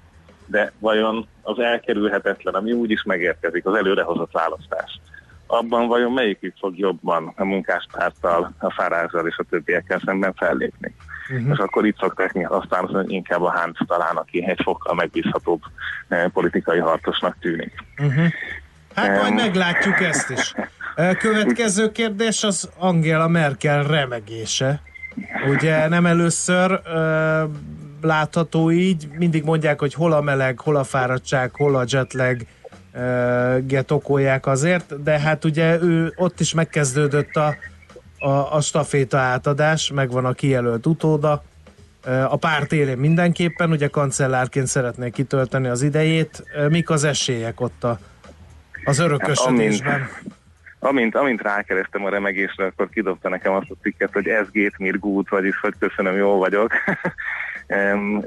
de vajon az elkerülhetetlen, ami úgy is megérkezik, az előrehozott választás, abban vajon melyikük fog jobban a munkáspárttal, a fárázzal és a többiekkel szemben fellépni? Uh-huh. És akkor itt szokták aztán hogy inkább a Hánc talán, aki egy fokkal megbízhatóbb eh, politikai harcosnak tűnik. Uh-huh. Hát majd meglátjuk ezt is. Eh, következő kérdés az Angela Merkel remegése. Ugye nem először uh, látható így, mindig mondják, hogy hol a meleg, hol a fáradtság, hol a jetlag get okolják azért, de hát ugye ő ott is megkezdődött a, a, a staféta átadás, megvan a kijelölt utóda, a párt élén mindenképpen, ugye kancellárként szeretné kitölteni az idejét. Mik az esélyek ott a, az örökösödésben? Hát, amint, amint, rákerestem a remegésre, akkor kidobta nekem azt a cikket, hogy ez gét mir gut, vagyis hogy köszönöm, jól vagyok. <laughs>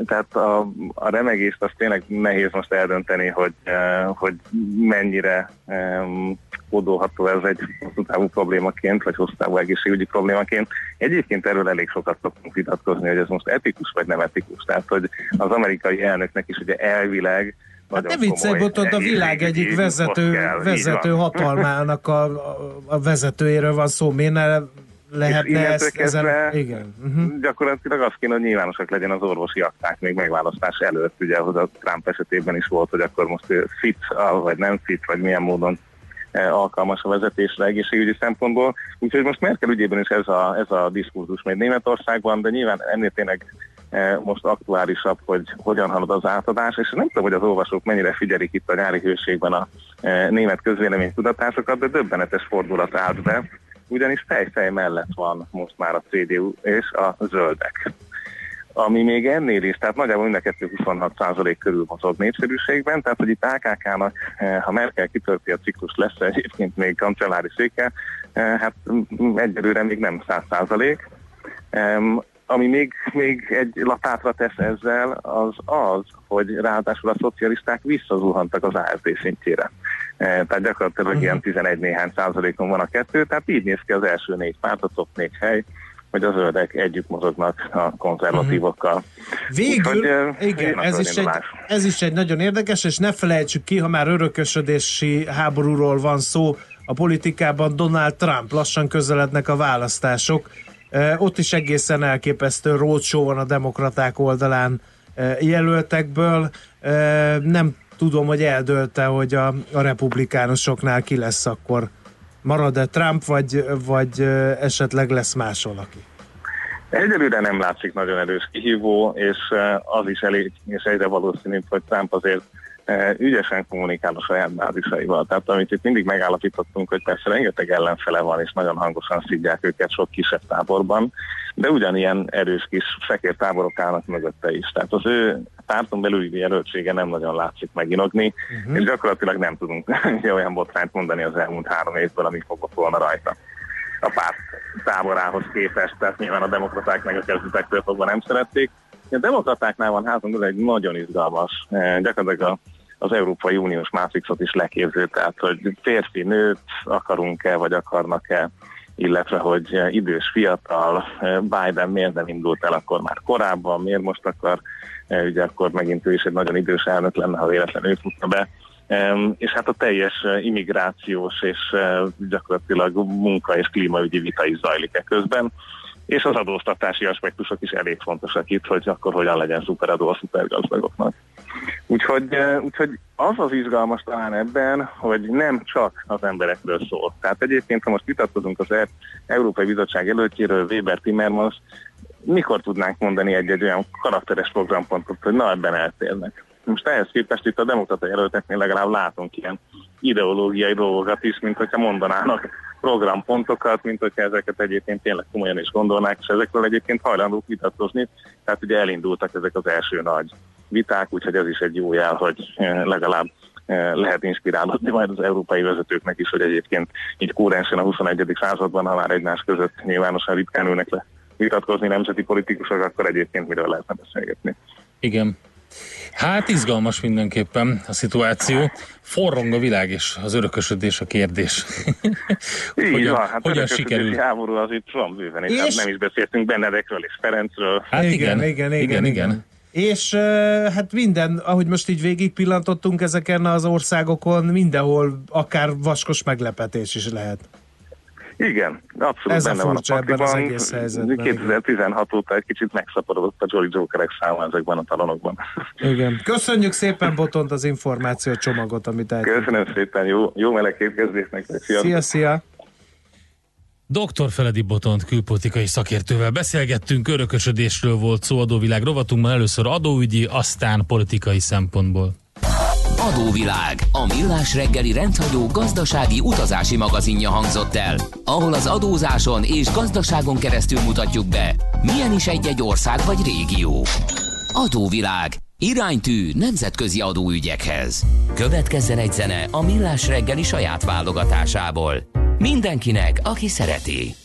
Tehát a, a remegést azt tényleg nehéz most eldönteni, hogy, eh, hogy mennyire kódolható ez egy hosszú távú problémaként, vagy hosszú távú egészségügyi problémaként. Egyébként erről elég sokat szoktunk vitatkozni, hogy ez most etikus vagy nem etikus. Tehát, hogy az amerikai elnöknek is ugye elvileg Hát ne viccelj, ott a világ egyik vezető, kell, vezető hatalmának a, a vezetőjéről van szó. Miért lehetne ezt ezen... Igen. Uh-huh. Gyakorlatilag azt kéne, hogy nyilvánosak legyen az orvosi akták még megválasztás előtt. Ugye ahhoz a Trump esetében is volt, hogy akkor most fit, vagy nem fit, vagy milyen módon alkalmas a vezetésre egészségügyi szempontból. Úgyhogy most Merkel ügyében is ez a, ez a diskurzus még Németországban, de nyilván ennél tényleg most aktuálisabb, hogy hogyan halad az átadás, és nem tudom, hogy az olvasók mennyire figyelik itt a nyári hőségben a német közvélemény tudatásokat, de döbbenetes fordulat állt be, ugyanis fejfej mellett van most már a CDU és a zöldek ami még ennél is, tehát nagyjából mind a kettő 26% körül mozog népszerűségben, tehát hogy itt AKK-nak, eh, ha Merkel kitörti a ciklus lesz egyébként még kancellári széke, eh, hát egyelőre még nem 100%. Ami még, még egy lapátra tesz ezzel, az az, hogy ráadásul a szocialisták visszazuhantak az AFD szintjére. Eh, tehát gyakorlatilag uh-huh. ilyen 11 néhány százalékon van a kettő, tehát így néz ki az első négy párt, a top négy hely, hogy a zöldek együtt mozognak a konzervatívokkal. Végül, Úgyhogy, igen, ez is, egy, ez is egy nagyon érdekes, és ne felejtsük ki, ha már örökösödési háborúról van szó a politikában, Donald Trump, lassan közelednek a választások, ott is egészen elképesztő roadshow van a demokraták oldalán jelöltekből. Nem tudom, hogy eldölte, hogy a, a republikánusoknál ki lesz akkor marad-e Trump, vagy, vagy esetleg lesz más valaki? Egyelőre nem látszik nagyon erős kihívó, és az is elég, és egyre valószínűbb, hogy Trump azért ügyesen kommunikál a saját bázisaival. Tehát amit itt mindig megállapítottunk, hogy persze rengeteg ellenfele van, és nagyon hangosan szidják őket sok kisebb táborban, de ugyanilyen erős kis fekér táborok állnak mögötte is. Tehát az ő párton belüli jelöltsége nem nagyon látszik meginogni, uh-huh. és gyakorlatilag nem tudunk <laughs> olyan botrányt mondani az elmúlt három évből, ami fogott volna rajta a párt táborához képest, tehát nyilván a demokraták meg a kezdetektől fogva nem szerették. A demokratáknál van házon egy nagyon izgalmas, eh, gyakorlatilag a az Európai Uniós Matrixot is leképző, tehát hogy férfi, nőt akarunk-e, vagy akarnak-e, illetve hogy idős, fiatal, Biden miért nem indult el akkor már korábban, miért most akar, ugye akkor megint ő is egy nagyon idős elnök lenne, ha véletlenül ő futna be, és hát a teljes immigrációs és gyakorlatilag munka és klímaügyi vita is zajlik e közben, és az adóztatási aspektusok is elég fontosak itt, hogy akkor hogyan legyen szuperadó a szupergazdagoknak. Úgyhogy, úgyhogy az az izgalmas talán ebben, hogy nem csak az emberekről szól. Tehát egyébként, ha most vitatkozunk az e- Európai Bizottság előttjéről, Weber Timmermans, mikor tudnánk mondani egy-egy olyan karakteres programpontot, hogy na ebben eltérnek. Most ehhez képest itt a demokrata jelölteknél legalább látunk ilyen ideológiai dolgokat is, mint hogyha mondanának programpontokat, mint hogyha ezeket egyébként tényleg komolyan is gondolnák, és ezekről egyébként hajlandók vitatkozni. Tehát ugye elindultak ezek az első nagy viták, úgyhogy ez is egy jó jel, hogy eh, legalább eh, lehet inspirálódni majd az európai vezetőknek is, hogy egyébként így kórensen a 21. században, ha már egymás között nyilvánosan ritkán ülnek le vitatkozni nemzeti politikusok, akkor egyébként miről lehetne beszélgetni. Igen. Hát izgalmas mindenképpen a szituáció. Forrong a világ és az örökösödés a kérdés. <laughs> Így hogyan, van, hát hogyan sikerül? háború az itt van bőven, és, és... Hát nem is beszéltünk Benedekről és Ferencről. Hát igen, igen, igen, igen. igen. igen. És hát minden, ahogy most így végig pillantottunk ezeken az országokon, mindenhol akár vaskos meglepetés is lehet. Igen, abszolút Ez benne a van a ebben az egész helyzetben. 2016 igen. óta egy kicsit megszaporodott a Jolly Jokerek száma ezekben a talonokban. Igen. Köszönjük szépen Botont az információ csomagot, amit eltünk. Köszönöm szépen, jó, jó meleg képkezdésnek. Szia, szia! Dr. Feledi Botont külpolitikai szakértővel beszélgettünk, örökösödésről volt szó adóvilág rovatunkban, először adóügyi, aztán politikai szempontból. Adóvilág, a millás reggeli rendhagyó gazdasági utazási magazinja hangzott el, ahol az adózáson és gazdaságon keresztül mutatjuk be, milyen is egy-egy ország vagy régió. Adóvilág, iránytű nemzetközi adóügyekhez. Következzen egy zene a millás reggeli saját válogatásából. Mindenkinek, aki szereti.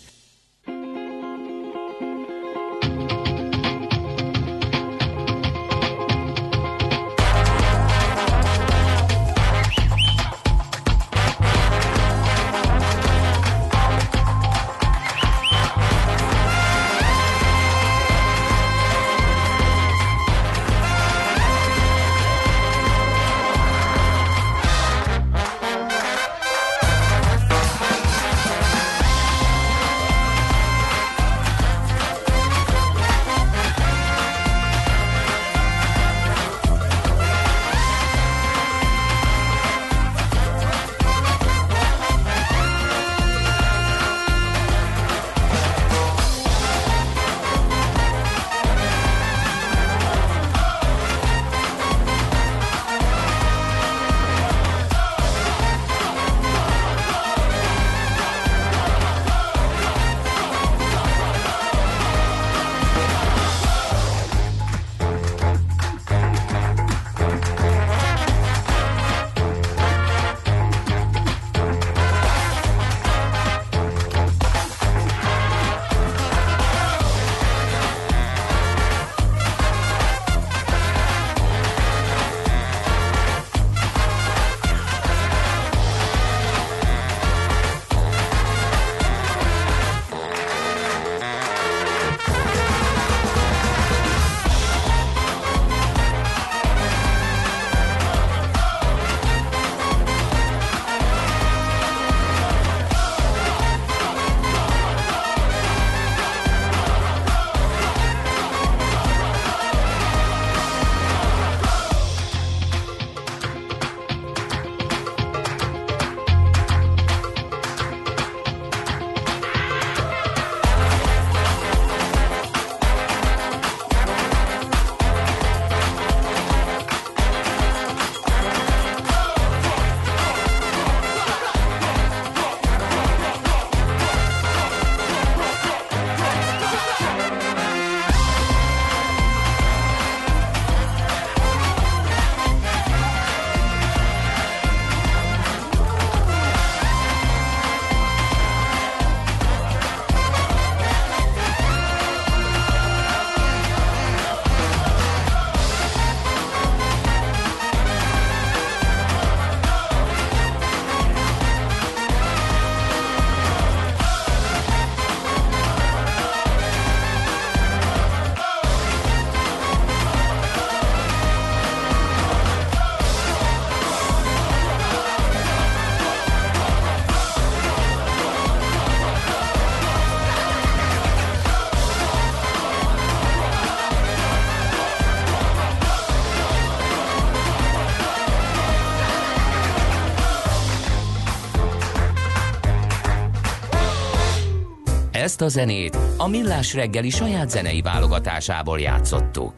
Ezt a zenét a Millás reggeli saját zenei válogatásából játszottuk.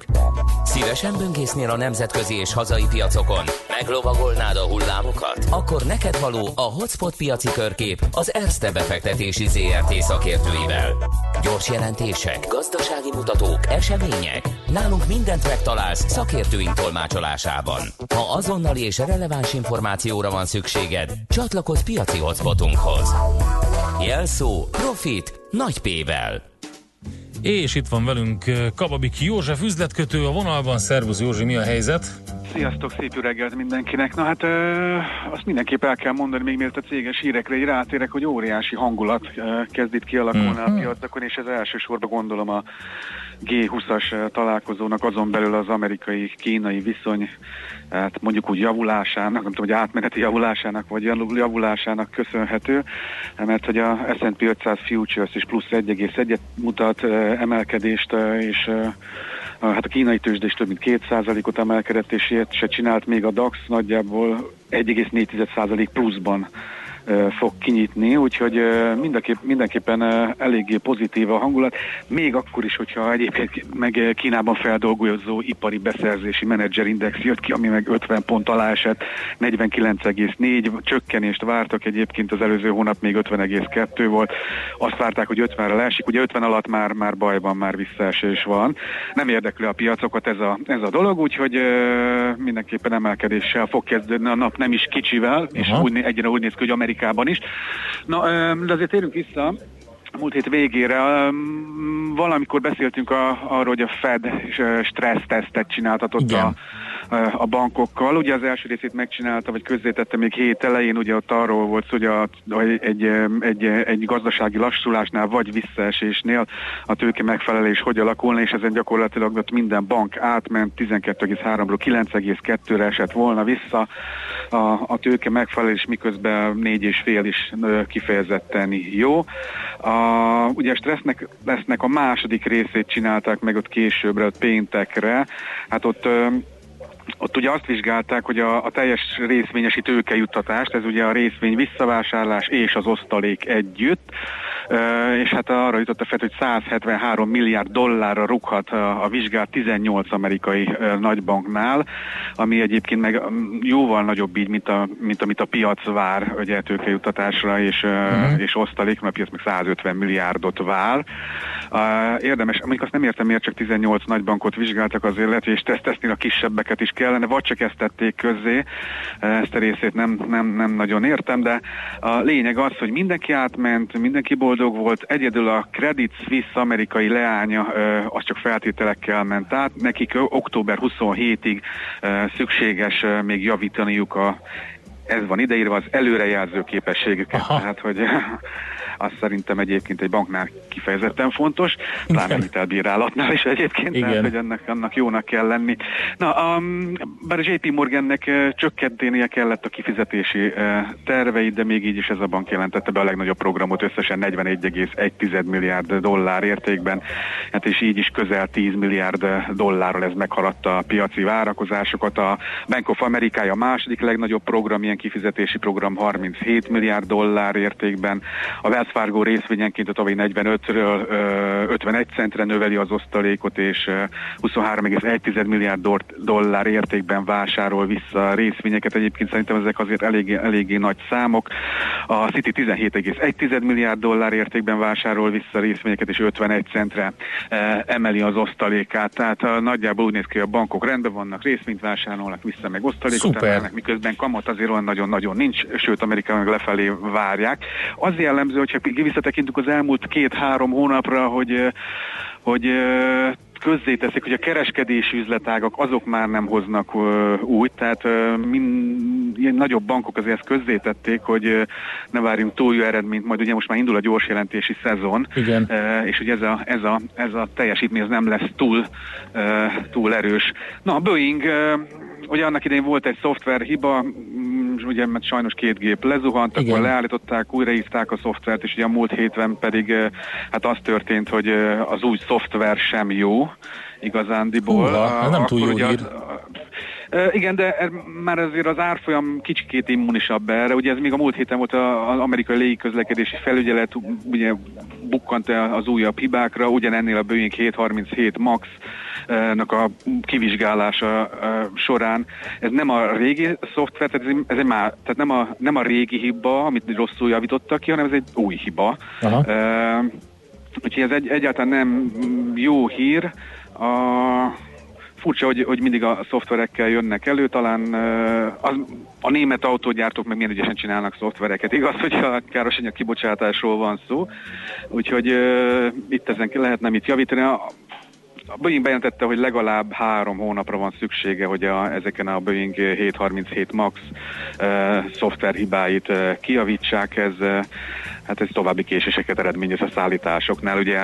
Szívesen böngésznél a nemzetközi és hazai piacokon? Meglovagolnád a hullámokat? Akkor neked való a Hotspot piaci körkép az Erste befektetési ZRT szakértőivel. Gyors jelentések, gazdasági mutatók, események. Nálunk mindent megtalálsz szakértőink tolmácsolásában. Ha azonnali és releváns információra van szükséged, csatlakozz piaci hotspotunkhoz. Jelszó Profit nagy P-vel. És itt van velünk Kababik József üzletkötő a vonalban. Szervusz Józsi, mi a helyzet? Sziasztok, szép reggelt mindenkinek. Na hát ö, azt mindenképp el kell mondani, még mielőtt a céges hírekre így rátérek, hogy óriási hangulat ö, kezd itt kialakulni mm-hmm. a mhm. piacokon, és ez elsősorban gondolom a G20-as találkozónak azon belül az amerikai-kínai viszony hát mondjuk úgy javulásának, nem tudom, hogy átmeneti javulásának, vagy javulásának köszönhető, mert hogy a S&P 500 Futures is plusz 1,1-et mutat emelkedést, és hát a kínai tőzsde is több mint 2%-ot emelkedett, és ilyet se csinált még a DAX nagyjából 1,4% pluszban fog kinyitni, úgyhogy mindenképp, mindenképpen eléggé pozitív a hangulat, még akkor is, hogyha egyébként meg Kínában feldolgozó ipari beszerzési menedzserindex jött ki, ami meg 50 pont alá esett, 49,4, csökkenést vártak egyébként az előző hónap még 50,2 volt, azt várták, hogy 50-re leesik, ugye 50 alatt már, már bajban, már visszaesés van. Nem érdekli a piacokat ez a, ez a dolog, úgyhogy mindenképpen emelkedéssel fog kezdődni a nap nem is kicsivel, és úgy, egyre úgy néz ki, hogy Amerikában is. Na, de azért térünk vissza múlt hét végére valamikor beszéltünk a, arról, hogy a Fed stressztesztet csináltatott Igen. a a bankokkal. Ugye az első részét megcsinálta, vagy közzétette még hét elején, ugye ott arról volt hogy a, egy, egy, egy gazdasági lassulásnál, vagy visszaesésnél a tőke megfelelés hogy alakulna, és ezen gyakorlatilag ott minden bank átment 12,3-ról 9,2-re esett volna vissza a, a tőke megfelelés, miközben 4,5 is kifejezetten jó. A, ugye a stressznek lesznek a második részét csinálták meg ott későbbre, ott péntekre. Hát ott ott ugye azt vizsgálták, hogy a, a teljes részvényesi tőkejuttatást, ez ugye a részvény visszavásárlás és az osztalék együtt, és hát arra jutott a FED, hogy 173 milliárd dollárra rúghat a, vizsgált 18 amerikai nagybanknál, ami egyébként meg jóval nagyobb így, mint, a, mint amit a piac vár ugye tőkejuttatásra és, uh-huh. és osztalék, mert a piac meg 150 milliárdot vár. Érdemes, mondjuk azt nem értem, miért csak 18 nagybankot vizsgáltak azért lehet, és tesztesznél a kisebbeket is kellene, vagy csak ezt tették közzé, ezt a részét nem, nem, nem nagyon értem, de a lényeg az, hogy mindenki átment, mindenki boldog volt, egyedül a Credit Suisse amerikai leánya, az csak feltételekkel ment át, nekik október 27-ig szükséges még javítaniuk a ez van ideírva az előrejelző képességüket, Aha. tehát hogy az szerintem egyébként egy banknál kifejezetten fontos, pláne hitelbírálatnál is egyébként, Igen. tehát hogy ennek, annak jónak kell lenni. Na, um, bár a JP Morgannek uh, csökkentenie kellett a kifizetési uh, terveit, de még így is ez a bank jelentette be a legnagyobb programot, összesen 41,1 milliárd dollár értékben, hát és így is közel 10 milliárd dollárral ez meghaladta a piaci várakozásokat. A Bank of America a második legnagyobb program, ilyen kifizetési program 37 milliárd dollár értékben. A Wells Fargo részvényenként a tavalyi 45-ről 51 centre növeli az osztalékot, és 23,1 milliárd dollár értékben vásárol vissza részvényeket. Egyébként szerintem ezek azért eléggé, eléggé nagy számok. A City 17,1 milliárd dollár értékben vásárol vissza részvényeket, és 51 centre emeli az osztalékát. Tehát nagyjából úgy néz ki, hogy a bankok rendben vannak, részvényt vásárolnak vissza, meg osztalékot emelnek, miközben kamat azért olyan nagyon-nagyon nincs, sőt Amerikában lefelé várják. Az jellemző, hogyha visszatekintünk az elmúlt két-három hónapra, hogy hogy közzéteszik, hogy a kereskedési üzletágak azok már nem hoznak uh, úgy, tehát min, ilyen nagyobb bankok azért ezt közzétették, hogy ne várjunk túl jó eredményt, majd ugye most már indul a gyors jelentési szezon, Igen. És ugye ez a, ez a, ez a teljesítmény az nem lesz túl, túl erős. Na, a Boeing ugye annak idején volt egy szoftver hiba, mm, ugye mert sajnos két gép lezuhant, Igen. akkor leállították, újraívták a szoftvert, és ugye a múlt hétben pedig hát az történt, hogy az új szoftver sem jó igazándiból. Húha, nem túl jó hír. Igen, de már azért az árfolyam kicsikét immunisabb erre. Ugye ez még a múlt héten volt az amerikai légiközlekedési felügyelet, ugye bukkant az újabb hibákra, ugyanennél a Boeing 737 Max nak a kivizsgálása során. Ez nem a régi szoftver, tehát ez, ez egy már, tehát nem a, nem a régi hiba, amit rosszul javítottak ki, hanem ez egy új hiba. Aha. Uh, úgyhogy ez egy, egyáltalán nem jó hír. A, furcsa, hogy, hogy mindig a szoftverekkel jönnek elő, talán az, a német autógyártók meg milyen ügyesen csinálnak szoftvereket. Igaz, hogy a károsanyag kibocsátásról van szó, úgyhogy uh, itt ezen lehetne mit javítani. A, a Boeing bejelentette, hogy legalább három hónapra van szüksége, hogy a, ezeken a Boeing 737 MAX uh, szoftverhibáit uh, kiavítsák. Ez, uh, hát ez további késéseket eredményez a szállításoknál. Ugye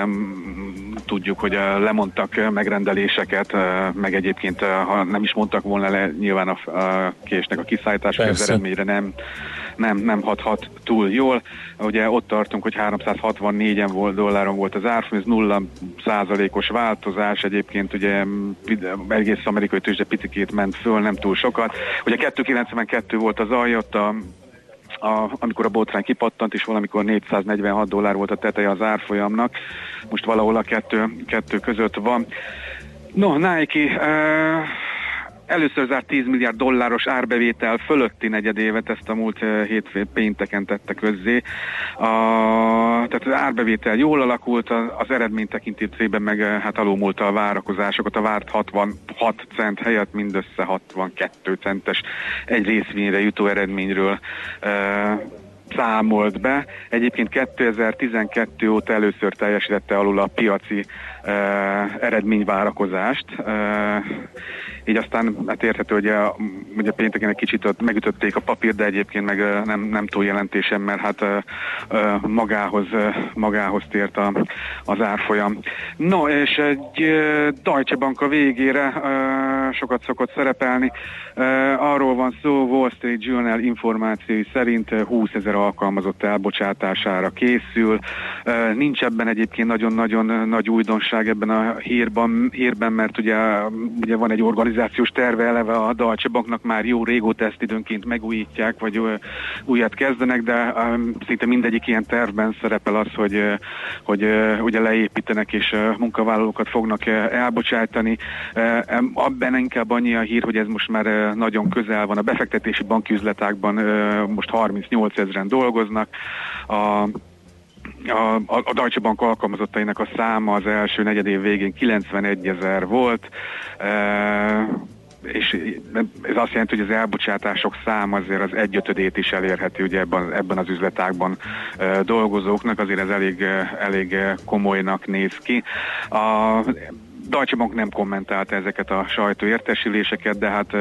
tudjuk, hogy uh, lemondtak megrendeléseket, uh, meg egyébként, ha nem is mondtak volna le, nyilván a, késnek a kiszállítás, az eredményre nem nem, nem hathat túl jól. Ugye ott tartunk, hogy 364-en volt, dolláron volt az árfolyam, ez 0 százalékos változás, egyébként ugye egész amerikai tőzsde picikét ment föl, nem túl sokat. Ugye 292 volt az alja, ott a a, amikor a botrány kipattant, és valamikor 446 dollár volt a teteje az árfolyamnak, most valahol a kettő, kettő között van. No, Nike, uh, Először zárt 10 milliárd dolláros árbevétel fölötti negyedévet, ezt a múlt eh, hétfőn pénteken tette közzé. A, tehát az árbevétel jól alakult, az eredmény tekintésében meg eh, hát alulmúlta a várakozásokat, a várt 66 cent helyett mindössze 62 centes egy részvényre jutó eredményről e, számolt be. Egyébként 2012 óta először teljesítette alul a piaci e, eredményvárakozást. E, így aztán hát érthető, hogy a, ugye pénteken egy kicsit megütötték a papír, de egyébként meg nem, nem túl jelentésem, mert hát magához, magához tért a, az árfolyam. No, és egy Deutsche Bank a végére sokat szokott szerepelni. Arról van szó, Wall Street Journal információi szerint 20 ezer alkalmazott elbocsátására készül. Nincs ebben egyébként nagyon-nagyon nagy újdonság ebben a hírban, hírben mert ugye, ugye van egy organizáció, modernizációs terve eleve a Deutsche Banknak már jó régóta ezt időnként megújítják, vagy újat kezdenek, de szinte mindegyik ilyen tervben szerepel az, hogy, hogy ugye leépítenek és munkavállalókat fognak elbocsátani. Abban inkább annyi a hír, hogy ez most már nagyon közel van. A befektetési banküzletákban most 38 ezeren dolgoznak. A a, a Deutsche Bank alkalmazottainak a száma az első negyedév végén 91 ezer volt, e, és ez azt jelenti, hogy az elbocsátások száma azért az egyötödét is elérheti ugye ebben, ebben az üzletákban e, dolgozóknak, azért ez elég, elég komolynak néz ki. A, Deutsche Bank nem kommentálta ezeket a sajtóértesüléseket, de hát uh,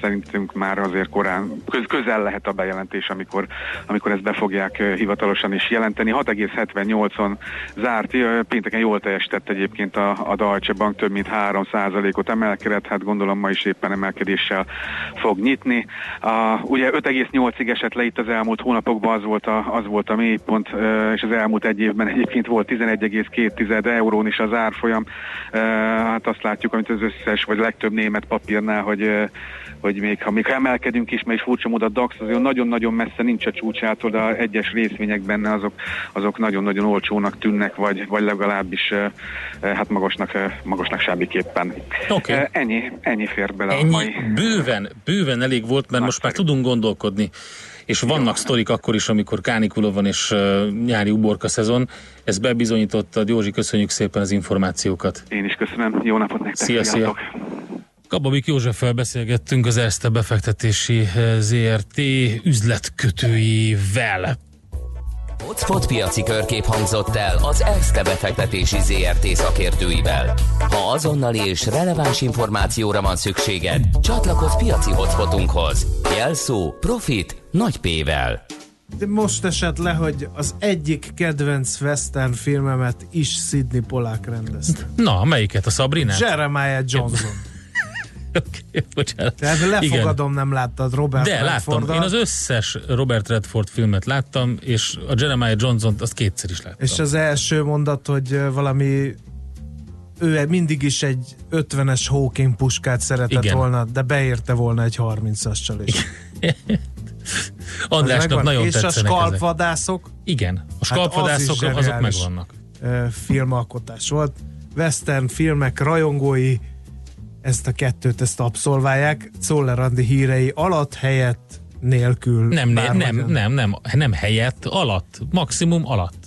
szerintünk már azért korán köz, közel lehet a bejelentés, amikor, amikor ezt be fogják uh, hivatalosan is jelenteni. 6,78-on zárt, uh, pénteken jól teljesített egyébként a, a Deutsche Bank, több mint 3%-ot emelkedett, hát gondolom ma is éppen emelkedéssel fog nyitni. Uh, ugye 5,8-ig esett le itt az elmúlt hónapokban, az volt a, az volt a mélypont, uh, és az elmúlt egy évben egyébként volt 11,2 eurón is az árfolyam. Uh, hát azt látjuk, amit az összes, vagy legtöbb német papírnál, hogy, hogy még ha, még ha emelkedünk is, mert is furcsa módon a DAX azért nagyon-nagyon messze nincs a csúcsától, de egyes részvények benne azok, azok nagyon-nagyon olcsónak tűnnek, vagy, vagy legalábbis hát magasnak, magasnak sábiképpen. Okay. Ennyi, ennyi fér bele ennyi, a mai. Bőven, bőven elég volt, mert most már tudunk gondolkodni és vannak sztorik akkor is, amikor kánikula van és uh, nyári uborka szezon. Ez bebizonyította. Józsi, köszönjük szépen az információkat. Én is köszönöm. Jó napot nektek. Szia, szia. Kababik Józseffel beszélgettünk az Erste befektetési ZRT üzletkötőivel. Hotspot piaci körkép hangzott el az ESZTE befektetési ZRT szakértőivel. Ha azonnali és releváns információra van szükséged, csatlakozz piaci hotspotunkhoz. Jelszó Profit nagy P-vel. De most esett le, hogy az egyik kedvenc western filmemet is Sidney Polák rendezte. Na, melyiket? A Sabrina? Jeremiah Johnson. <laughs> okay, bocsánat. Tehát lefogadom, Igen. nem láttad Robert De láttam, én az összes Robert Redford filmet láttam, és a Jeremiah Johnson-t azt kétszer is láttam. És az első mondat, hogy valami ő mindig is egy 50-es Hawking puskát szeretett Igen. volna, de beérte volna egy 30-as csalés. <laughs> Andrásnak nagyon És tetszenek a skalpvadászok? Ezek. Igen, a skalpvadászok hát az azok megvannak. Filmalkotás volt. Western filmek rajongói ezt a kettőt, ezt abszolválják. Czoller Andi hírei alatt helyett nélkül. Nem, nem, nem, nem, nem, nem helyett, alatt, maximum alatt.